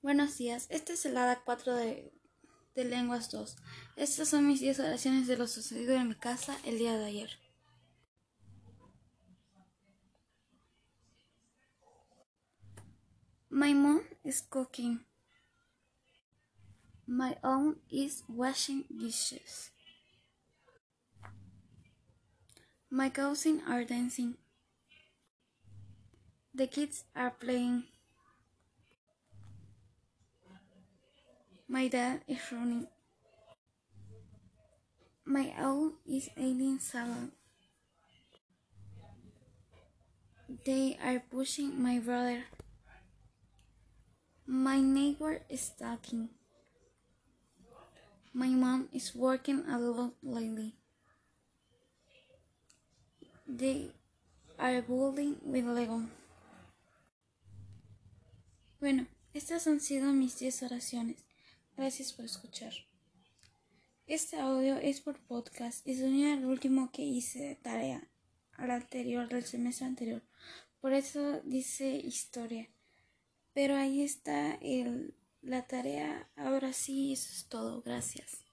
Buenos días, este es el ADA 4 de, de Lenguas 2. Estas son mis 10 oraciones de lo sucedido en mi casa el día de ayer. My mom is cooking. My aunt is washing dishes. My cousins are dancing. The kids are playing. My dad is running. My aunt is eating salad. They are pushing my brother. My neighbor is talking. My mom is working a lot lately. They are building with Lego. Bueno, estas han sido mis 10 oraciones. Gracias por escuchar. Este audio es por podcast y sonía el último que hice de tarea, al anterior, del semestre anterior. Por eso dice historia. Pero ahí está el, la tarea. Ahora sí, eso es todo. Gracias.